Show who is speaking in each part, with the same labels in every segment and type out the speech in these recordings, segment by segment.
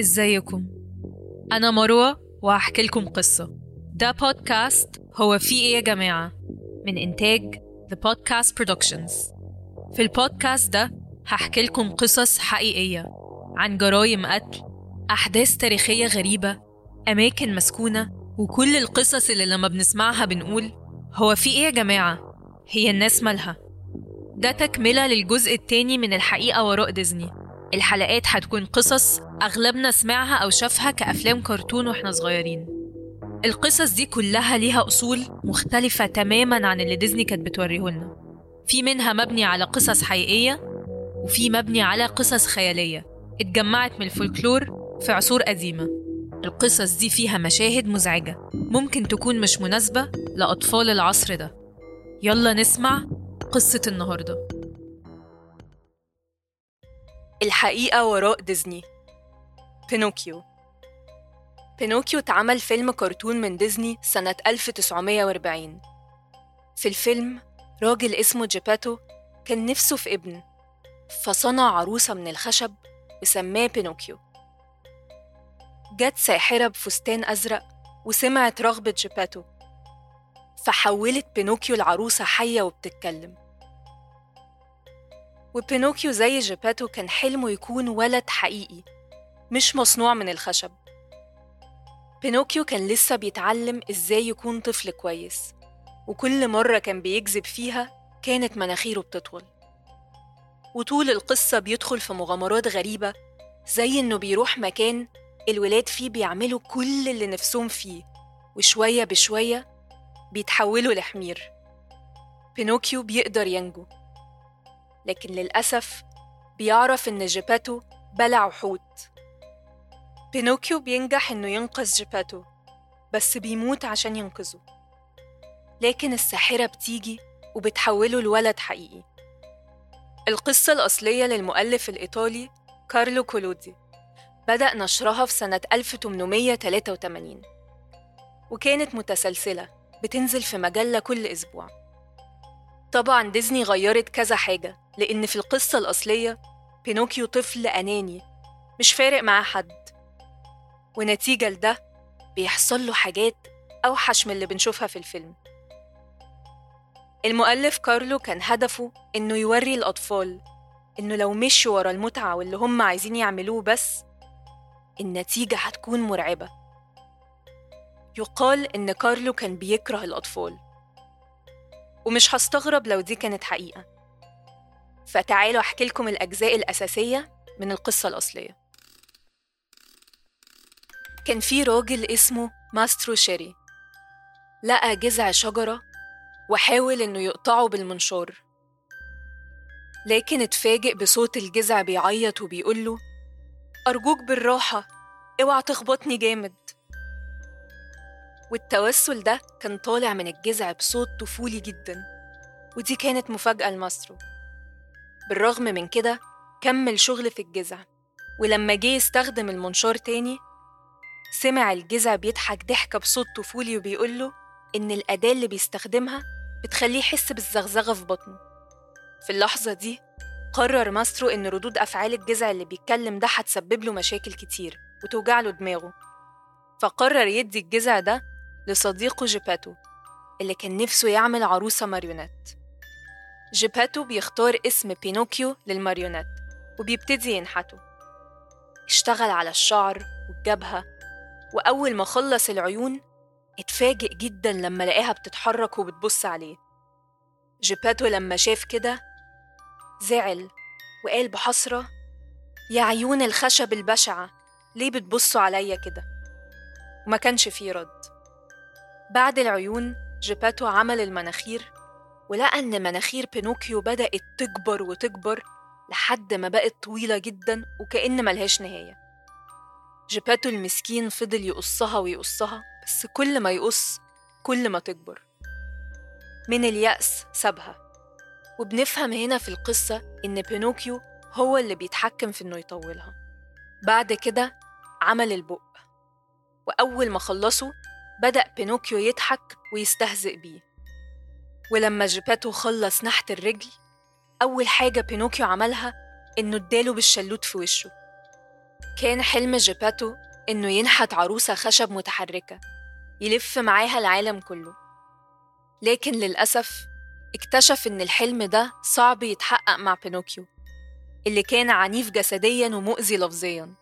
Speaker 1: ازيكم؟ أنا مروة وهحكي لكم قصة. ده بودكاست هو في إيه يا جماعة؟ من إنتاج The Podcast Productions. في البودكاست ده هحكي لكم قصص حقيقية عن جرايم قتل أحداث تاريخية غريبة أماكن مسكونة وكل القصص اللي لما بنسمعها بنقول هو في إيه يا جماعة؟ هي الناس مالها. ده تكملة للجزء التاني من الحقيقة وراء ديزني. الحلقات هتكون قصص أغلبنا سمعها أو شافها كأفلام كرتون وإحنا صغيرين. القصص دي كلها ليها أصول مختلفة تماما عن اللي ديزني كانت بتوريهولنا. في منها مبني على قصص حقيقية وفي مبني على قصص خيالية. اتجمعت من الفولكلور في عصور قديمة. القصص دي فيها مشاهد مزعجة. ممكن تكون مش مناسبة لأطفال العصر ده. يلا نسمع قصة النهارده.
Speaker 2: الحقيقة وراء ديزني. بينوكيو. بينوكيو اتعمل فيلم كرتون من ديزني سنة 1940 في الفيلم راجل اسمه جيباتو كان نفسه في ابن فصنع عروسة من الخشب وسماه بينوكيو. جت ساحرة بفستان أزرق وسمعت رغبة جيباتو فحولت بينوكيو لعروسة حية وبتتكلم. وبينوكيو زي جيباتو كان حلمه يكون ولد حقيقي مش مصنوع من الخشب. بينوكيو كان لسه بيتعلم إزاي يكون طفل كويس وكل مرة كان بيكذب فيها كانت مناخيره بتطول. وطول القصة بيدخل في مغامرات غريبة زي إنه بيروح مكان الولاد فيه بيعملوا كل اللي نفسهم فيه وشوية بشوية بيتحولوا لحمير. بينوكيو بيقدر ينجو. لكن للأسف بيعرف إن جيباتو بلع حوت. بينوكيو بينجح إنه ينقذ جيباتو بس بيموت عشان ينقذه. لكن الساحرة بتيجي وبتحوله لولد حقيقي. القصة الأصلية للمؤلف الإيطالي كارلو كولودي بدأ نشرها في سنة 1883 وكانت متسلسلة بتنزل في مجلة كل أسبوع. طبعا ديزني غيرت كذا حاجة لأن في القصة الأصلية بينوكيو طفل أناني مش فارق معاه حد. ونتيجة لده بيحصل له حاجات أوحش من اللي بنشوفها في الفيلم. المؤلف كارلو كان هدفه إنه يوري الأطفال إنه لو مشوا ورا المتعة واللي هم عايزين يعملوه بس النتيجة هتكون مرعبة. يقال إن كارلو كان بيكره الأطفال. ومش هستغرب لو دي كانت حقيقة. فتعالوا أحكي لكم الأجزاء الأساسية من القصة الأصلية. كان في راجل اسمه ماسترو شيري. لقى جذع شجرة وحاول إنه يقطعه بالمنشار. لكن اتفاجئ بصوت الجذع بيعيط وبيقوله أرجوك بالراحة اوعى تخبطني جامد. والتوسل ده كان طالع من الجذع بصوت طفولي جدا. ودي كانت مفاجأة لماسترو. بالرغم من كده كمل شغل في الجذع ولما جه يستخدم المنشار تاني سمع الجذع بيضحك ضحكة بصوت طفولي وبيقوله إن الأداة اللي بيستخدمها بتخليه يحس بالزغزغة في بطنه. في اللحظة دي قرر ماسترو إن ردود أفعال الجذع اللي بيتكلم ده هتسبب له مشاكل كتير وتوجع له دماغه. فقرر يدي الجذع ده لصديقه جيباتو اللي كان نفسه يعمل عروسة ماريونات جيباتو بيختار اسم بينوكيو للماريونات وبيبتدي ينحته اشتغل على الشعر والجبهة وأول ما خلص العيون اتفاجئ جدا لما لقاها بتتحرك وبتبص عليه. جيباتو لما شاف كده زعل وقال بحسرة يا عيون الخشب البشعة ليه بتبصوا عليا كده؟ وما كانش فيه رد. بعد العيون جيباتو عمل المناخير ولقى إن مناخير بينوكيو بدأت تكبر وتكبر لحد ما بقت طويلة جدا وكأن ملهاش نهاية. جيباتو المسكين فضل يقصها ويقصها بس كل ما يقص كل ما تكبر. من اليأس سابها. وبنفهم هنا في القصة إن بينوكيو هو اللي بيتحكم في إنه يطولها. بعد كده عمل البق. وأول ما خلصه بدأ بينوكيو يضحك ويستهزئ بيه. ولما جيباتو خلص نحت الرجل أول حاجة بينوكيو عملها إنه اداله بالشلوت في وشه. كان حلم جيباتو إنه ينحت عروسة خشب متحركة يلف معاها العالم كله. لكن للأسف اكتشف إن الحلم ده صعب يتحقق مع بينوكيو اللي كان عنيف جسديا ومؤذي لفظيا.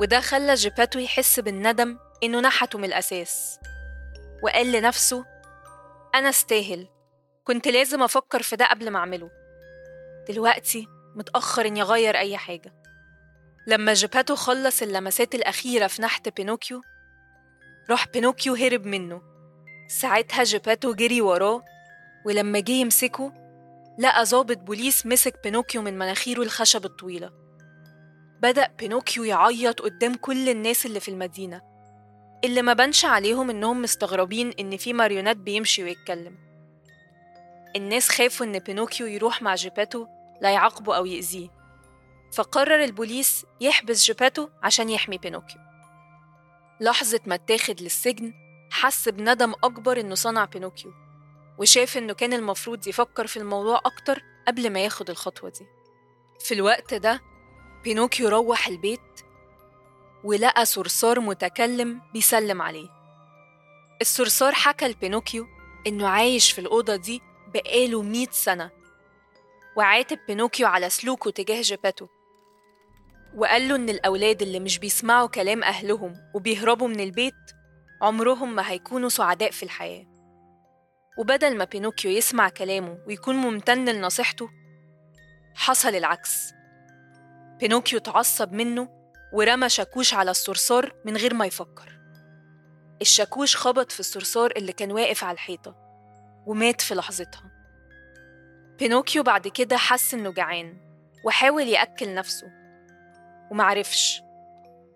Speaker 2: وده خلى جيباتو يحس بالندم إنه نحته من الأساس. وقال لنفسه أنا استاهل. كنت لازم أفكر في ده قبل ما أعمله. دلوقتي متأخر إني أغير أي حاجة. لما جيباتو خلص اللمسات الأخيرة في نحت بينوكيو راح بينوكيو هرب منه. ساعتها جيباتو جري وراه ولما جه يمسكه لقى ظابط بوليس مسك بينوكيو من مناخيره الخشب الطويلة. بدأ بينوكيو يعيط قدام كل الناس اللي في المدينة. اللي ما بانش عليهم إنهم مستغربين إن في ماريونيت بيمشي ويتكلم. الناس خافوا إن بينوكيو يروح مع جيباتو لا يعاقبه أو يأذيه. فقرر البوليس يحبس جيباتو عشان يحمي بينوكيو. لحظة ما اتاخد للسجن حس بندم أكبر إنه صنع بينوكيو وشاف إنه كان المفروض يفكر في الموضوع أكتر قبل ما ياخد الخطوة دي. في الوقت ده بينوكيو روح البيت ولقى صرصار متكلم بيسلم عليه. الصرصار حكى لبينوكيو إنه عايش في الأوضة دي بقاله مئة سنة وعاتب بينوكيو على سلوكه تجاه جيباتو وقال له إن الأولاد اللي مش بيسمعوا كلام أهلهم وبيهربوا من البيت عمرهم ما هيكونوا سعداء في الحياة. وبدل ما بينوكيو يسمع كلامه ويكون ممتن لنصيحته حصل العكس. بينوكيو اتعصب منه ورمى شاكوش على الصرصار من غير ما يفكر. الشاكوش خبط في الصرصار اللي كان واقف على الحيطة ومات في لحظتها. بينوكيو بعد كده حس إنه جعان وحاول يأكل نفسه ومعرفش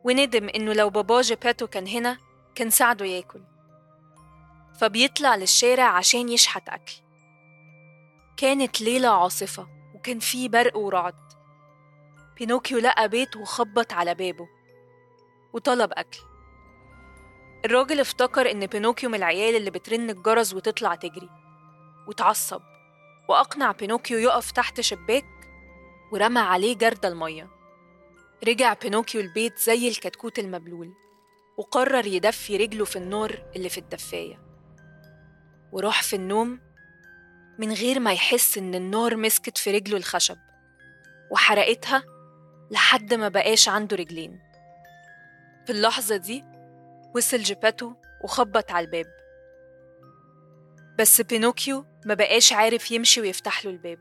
Speaker 2: وندم إنه لو باباه جيباتو كان هنا كان ساعده ياكل. فبيطلع للشارع عشان يشحت أكل. كانت ليلة عاصفة وكان فيه برق ورعد. بينوكيو لقى بيت وخبط على بابه وطلب أكل. الراجل افتكر إن بينوكيو من العيال اللي بترن الجرس وتطلع تجري واتعصب وأقنع بينوكيو يقف تحت شباك ورمى عليه جردل مية. رجع بينوكيو البيت زي الكتكوت المبلول وقرر يدفي رجله في النار اللي في الدفاية وراح في النوم من غير ما يحس إن النار مسكت في رجله الخشب وحرقتها لحد ما بقاش عنده رجلين. في اللحظة دي وصل جيباتو وخبط على الباب. بس بينوكيو ما بقاش عارف يمشي ويفتح له الباب.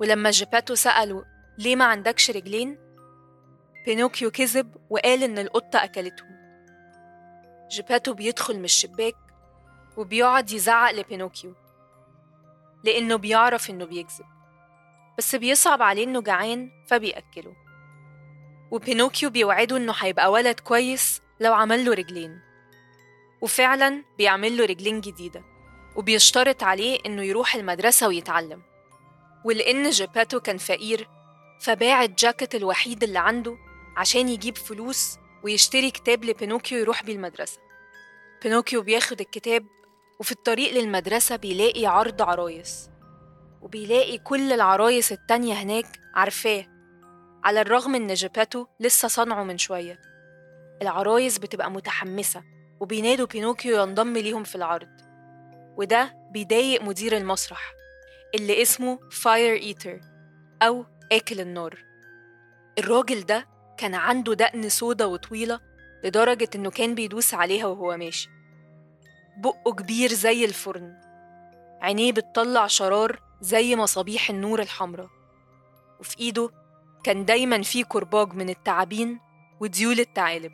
Speaker 2: ولما جيباتو سأله ليه ما عندكش رجلين؟ بينوكيو كذب وقال إن القطة أكلته. جيباتو بيدخل من الشباك وبيقعد يزعق لبينوكيو لأنه بيعرف إنه بيكذب. بس بيصعب عليه إنه جعان فبيأكله. وبينوكيو بيوعده إنه هيبقى ولد كويس لو عمل له رجلين. وفعلا بيعمل له رجلين جديدة وبيشترط عليه إنه يروح المدرسة ويتعلم. ولأن جيباتو كان فقير فباع الجاكيت الوحيد اللي عنده عشان يجيب فلوس ويشتري كتاب لبينوكيو يروح بيه المدرسة. بينوكيو بياخد الكتاب وفي الطريق للمدرسة بيلاقي عرض عرايس. وبيلاقي كل العرايس التانية هناك عارفاه على الرغم إن جيباتو لسه صنعه من شوية. العرايس بتبقى متحمسة وبينادوا بينوكيو ينضم ليهم في العرض. وده بيضايق مدير المسرح اللي اسمه Fire Eater أو آكل النار. الراجل ده كان عنده دقن سودا وطويلة لدرجة إنه كان بيدوس عليها وهو ماشي. بقه كبير زي الفرن. عينيه بتطلع شرار زي مصابيح النور الحمراء وفي إيده كان دايما فيه كرباج من التعابين وديول الثعالب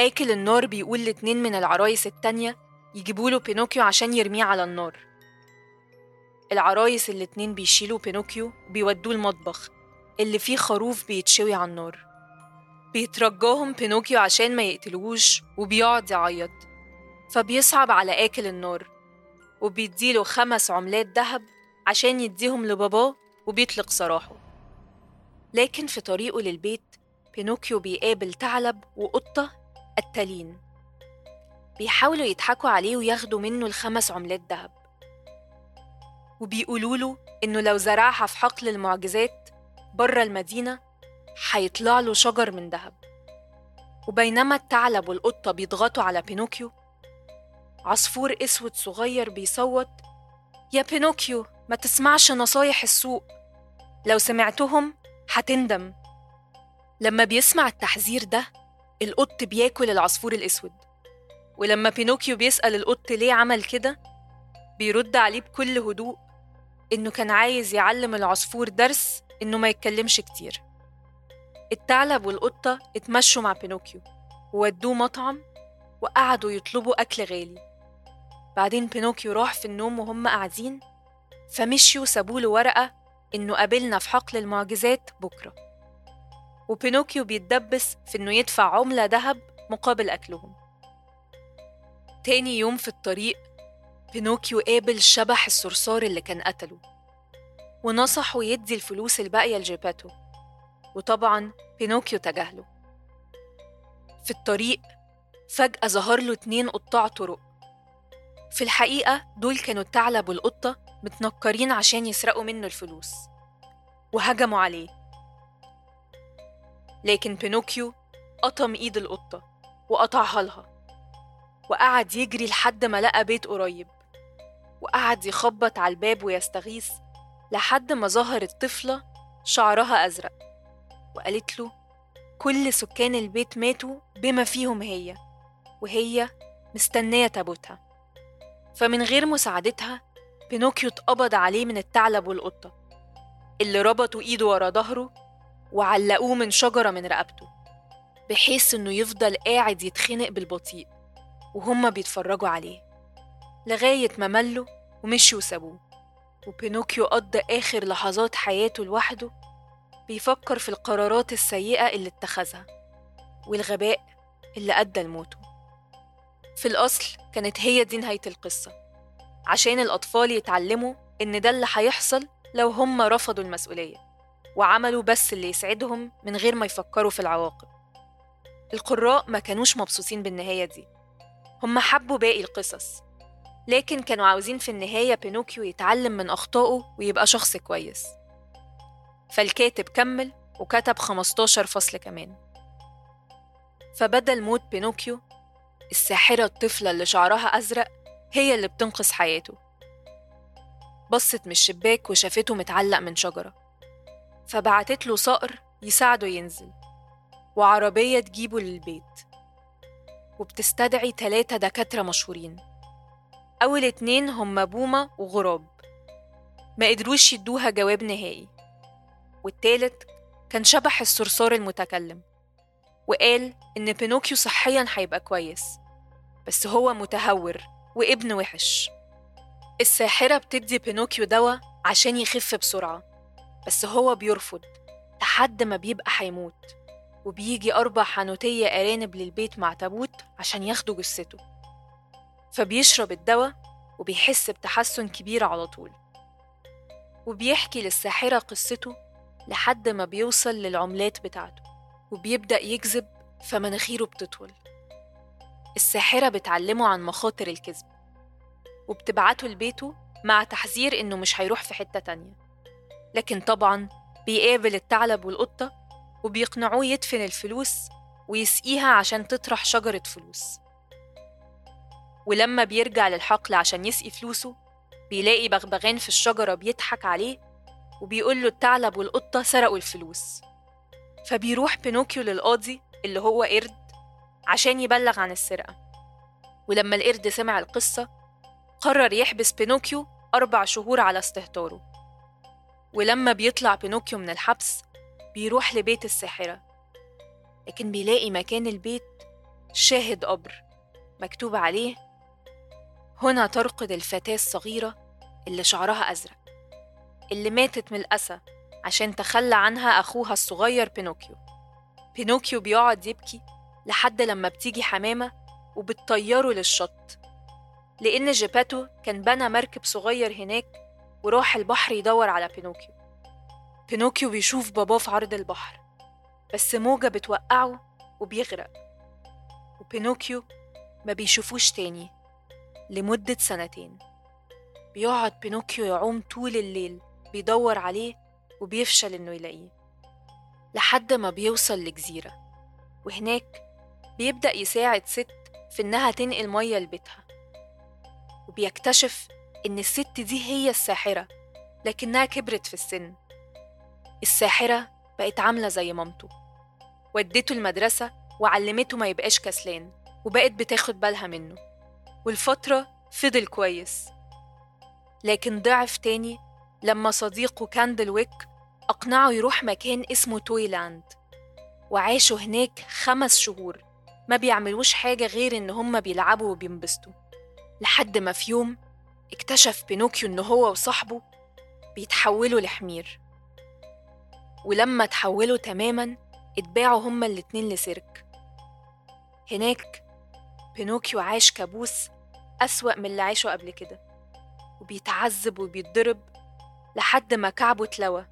Speaker 2: آكل النار بيقول لاتنين من العرايس التانية يجيبوله بينوكيو عشان يرميه على النار. العرايس الاتنين بيشيلوا بينوكيو بيودوه المطبخ اللي فيه خروف بيتشوي على النار. بيترجاهم بينوكيو عشان ما يقتلوش وبيقعد يعيط. فبيصعب على آكل النار وبيديله خمس عملات دهب عشان يديهم لباباه وبيطلق سراحه. لكن في طريقه للبيت بينوكيو بيقابل ثعلب وقطة قتالين بيحاولوا يضحكوا عليه وياخدوا منه الخمس عملات دهب وبيقولوا له إنه لو زرعها في حقل المعجزات بره المدينة هيطلع له شجر من ذهب. وبينما الثعلب والقطة بيضغطوا على بينوكيو عصفور أسود صغير بيصوت يا بينوكيو ما تسمعش نصايح السوق. لو سمعتهم هتندم. لما بيسمع التحذير ده القط بياكل العصفور الأسود. ولما بينوكيو بيسأل القط ليه عمل كده بيرد عليه بكل هدوء إنه كان عايز يعلم العصفور درس إنه ما يتكلمش كتير. الثعلب والقطة اتمشوا مع بينوكيو وودوه مطعم وقعدوا يطلبوا أكل غالي. بعدين بينوكيو راح في النوم وهم قاعدين فمشيوا سابوله ورقة إنه قابلنا في حقل المعجزات بكرة. وبينوكيو بيتدبس في إنه يدفع عملة ذهب مقابل أكلهم. تاني يوم في الطريق بينوكيو قابل شبح الصرصار اللي كان قتله ونصحه يدي الفلوس الباقية لجيباتو وطبعا بينوكيو تجاهله. في الطريق فجأة ظهر له اتنين قطاع طرق. في الحقيقة دول كانوا الثعلب والقطة متنكرين عشان يسرقوا منه الفلوس. وهجموا عليه. لكن بينوكيو قطم إيد القطة وقطعها لها. وقعد يجري لحد ما لقى بيت قريب. وقعد يخبط على الباب ويستغيث لحد ما ظهرت طفلة شعرها أزرق. وقالت له كل سكان البيت ماتوا بما فيهم هي. وهي مستنية تابوتها. فمن غير مساعدتها بينوكيو اتقبض عليه من الثعلب والقطة اللي ربطوا إيده ورا ظهره وعلقوه من شجرة من رقبته بحيث إنه يفضل قاعد يتخنق بالبطيء وهما بيتفرجوا عليه لغاية ما ملوا ومشوا وسابوه. وبينوكيو قضى آخر لحظات حياته لوحده بيفكر في القرارات السيئة اللي اتخذها والغباء اللي أدى لموته. في الأصل كانت هي دي نهاية القصة. عشان الأطفال يتعلموا إن ده اللي هيحصل لو هم رفضوا المسؤولية وعملوا بس اللي يسعدهم من غير ما يفكروا في العواقب. القراء ما كانوش مبسوطين بالنهاية دي. هم حبوا باقي القصص لكن كانوا عاوزين في النهاية بينوكيو يتعلم من أخطائه ويبقى شخص كويس. فالكاتب كمل وكتب 15 فصل كمان. فبدل موت بينوكيو الساحرة الطفلة اللي شعرها أزرق هي اللي بتنقذ حياته. بصت من الشباك وشافته متعلق من شجرة. فبعتت له صقر يساعده ينزل وعربية تجيبه للبيت. وبتستدعي تلاتة دكاترة مشهورين. أول اتنين هم بومة وغراب. ما قدروش يدوها جواب نهائي. والتالت كان شبح الصرصار المتكلم. وقال إن بينوكيو صحيا هيبقى كويس بس هو متهور. وابن وحش. الساحرة بتدي بينوكيو دواء عشان يخف بسرعة بس هو بيرفض لحد ما بيبقى هيموت وبيجي أربع حنوتية أرانب للبيت مع تابوت عشان ياخدوا جثته. فبيشرب الدواء وبيحس بتحسن كبير على طول. وبيحكي للساحرة قصته لحد ما بيوصل للعملات بتاعته وبيبدأ يكذب فمناخيره بتطول. الساحرة بتعلمه عن مخاطر الكذب وبتبعته لبيته مع تحذير إنه مش هيروح في حتة تانية. لكن طبعا بيقابل الثعلب والقطة وبيقنعوه يدفن الفلوس ويسقيها عشان تطرح شجرة فلوس. ولما بيرجع للحقل عشان يسقي فلوسه بيلاقي بغبغان في الشجرة بيضحك عليه وبيقول له الثعلب والقطة سرقوا الفلوس. فبيروح بينوكيو للقاضي اللي هو قرد عشان يبلغ عن السرقة. ولما القرد سمع القصة قرر يحبس بينوكيو أربع شهور على استهتاره. ولما بيطلع بينوكيو من الحبس بيروح لبيت الساحرة. لكن بيلاقي مكان البيت شاهد قبر مكتوب عليه هنا ترقد الفتاة الصغيرة اللي شعرها أزرق اللي ماتت من الأسى عشان تخلى عنها أخوها الصغير بينوكيو. بينوكيو بيقعد يبكي لحد لما بتيجي حمامة وبتطيره للشط. لأن جيباتو كان بنى مركب صغير هناك وراح البحر يدور على بينوكيو. بينوكيو بيشوف باباه في عرض البحر بس موجة بتوقعه وبيغرق. وبينوكيو ما بيشوفوش تاني لمدة سنتين. بيقعد بينوكيو يعوم طول الليل بيدور عليه وبيفشل إنه يلاقيه. لحد ما بيوصل لجزيرة. وهناك بيبدأ يساعد ست في إنها تنقل مية لبيتها. وبيكتشف إن الست دي هي الساحرة لكنها كبرت في السن. الساحرة بقت عاملة زي مامته. ودته المدرسة وعلمته ما يبقاش كسلان وبقت بتاخد بالها منه. والفترة فضل كويس. لكن ضعف تاني لما صديقه كاندل ويك أقنعه يروح مكان اسمه Toyland وعاشوا هناك خمس شهور. ما بيعملوش حاجة غير إن هما بيلعبوا وبينبسطوا. لحد ما في يوم اكتشف بينوكيو إن هو وصاحبه بيتحولوا لحمير. ولما تحولوا تماما اتباعوا هما الاتنين لسيرك. هناك بينوكيو عاش كابوس أسوأ من اللي عاشه قبل كده وبيتعذب وبيتضرب لحد ما كعبه اتلوى.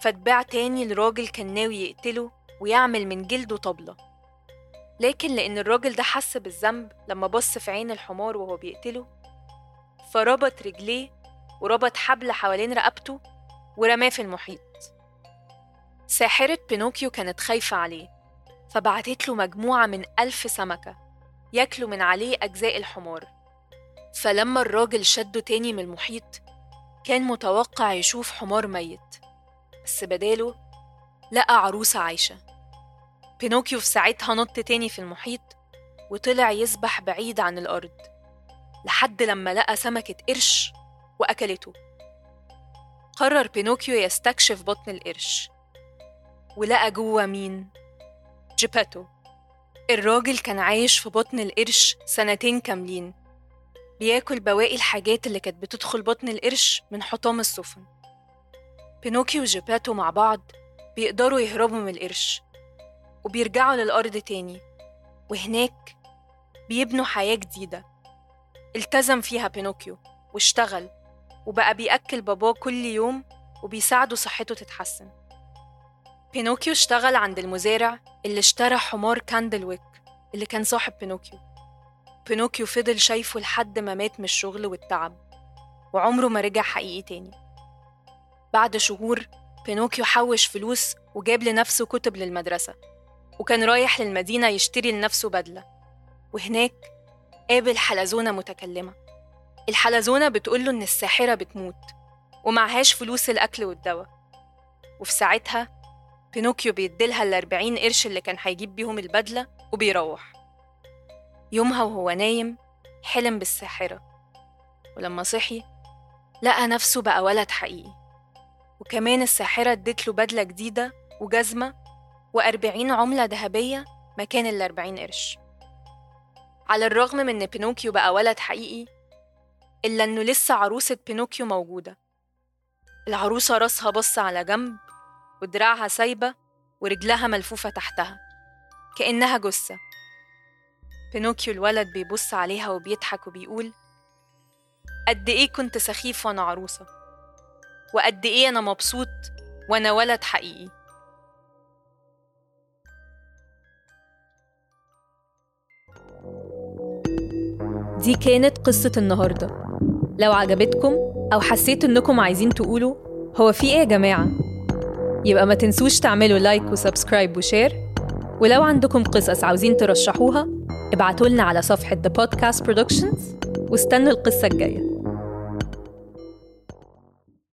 Speaker 2: فاتباع تاني لراجل كان ناوي يقتله ويعمل من جلده طبلة. لكن لأن الراجل ده حس بالذنب لما بص في عين الحمار وهو بيقتله فربط رجليه وربط حبل حوالين رقبته ورماه في المحيط. ساحرة بينوكيو كانت خايفة عليه فبعتت له مجموعة من ألف سمكة ياكلوا من عليه أجزاء الحمار. فلما الراجل شده تاني من المحيط كان متوقع يشوف حمار ميت بس بداله لقى عروسة عايشة. بينوكيو في ساعتها نط تاني في المحيط وطلع يسبح بعيد عن الأرض لحد لما لقى سمكة قرش وأكلته. قرر بينوكيو يستكشف بطن القرش ولقى جوه مين؟ جيباتو. الراجل كان عايش في بطن القرش سنتين كاملين. بياكل بواقي الحاجات اللي كانت بتدخل بطن القرش من حطام السفن. بينوكيو وجيباتو مع بعض بيقدروا يهربوا من القرش. وبيرجعوا للأرض تاني. وهناك بيبنوا حياة جديدة. التزم فيها بينوكيو واشتغل وبقى بيأكل باباه كل يوم وبيساعده صحته تتحسن. بينوكيو اشتغل عند المزارع اللي اشترى حمار كاندلويك اللي كان صاحب بينوكيو. بينوكيو فضل شايفه لحد ما مات من الشغل والتعب وعمره ما رجع حقيقي تاني. بعد شهور بينوكيو حوش فلوس وجاب لنفسه كتب للمدرسة. وكان رايح للمدينة يشتري لنفسه بدلة. وهناك قابل حلزونة متكلمة. الحلزونة بتقوله إن الساحرة بتموت ومعهاش فلوس الأكل والدواء. وفي ساعتها بينوكيو بيديلها الأربعين قرش اللي كان هيجيب بيهم البدلة وبيروح. يومها وهو نايم حلم بالساحرة. ولما صحي لقى نفسه بقى ولد حقيقي. وكمان الساحرة اديتله بدلة جديدة وجزمة وأربعين عملة ذهبية مكان الأربعين قرش. على الرغم من إن بينوكيو بقى ولد حقيقي إلا إنه لسه عروسة بينوكيو موجودة. العروسة راسها بص على جنب ودراعها سايبة ورجلها ملفوفة تحتها. كأنها جثة. بينوكيو الولد بيبص عليها وبيضحك وبيقول قد إيه كنت سخيف وأنا عروسة وقد إيه أنا مبسوط وأنا ولد حقيقي. دي كانت قصة النهاردة لو عجبتكم أو حسيت إنكم عايزين تقولوا هو في إيه يا جماعة؟ يبقى ما تنسوش تعملوا like و subscribe و share ولو عندكم قصص عاوزين ترشحوها ابعتولنا على صفحة The Podcast Productions واستنوا القصة الجاية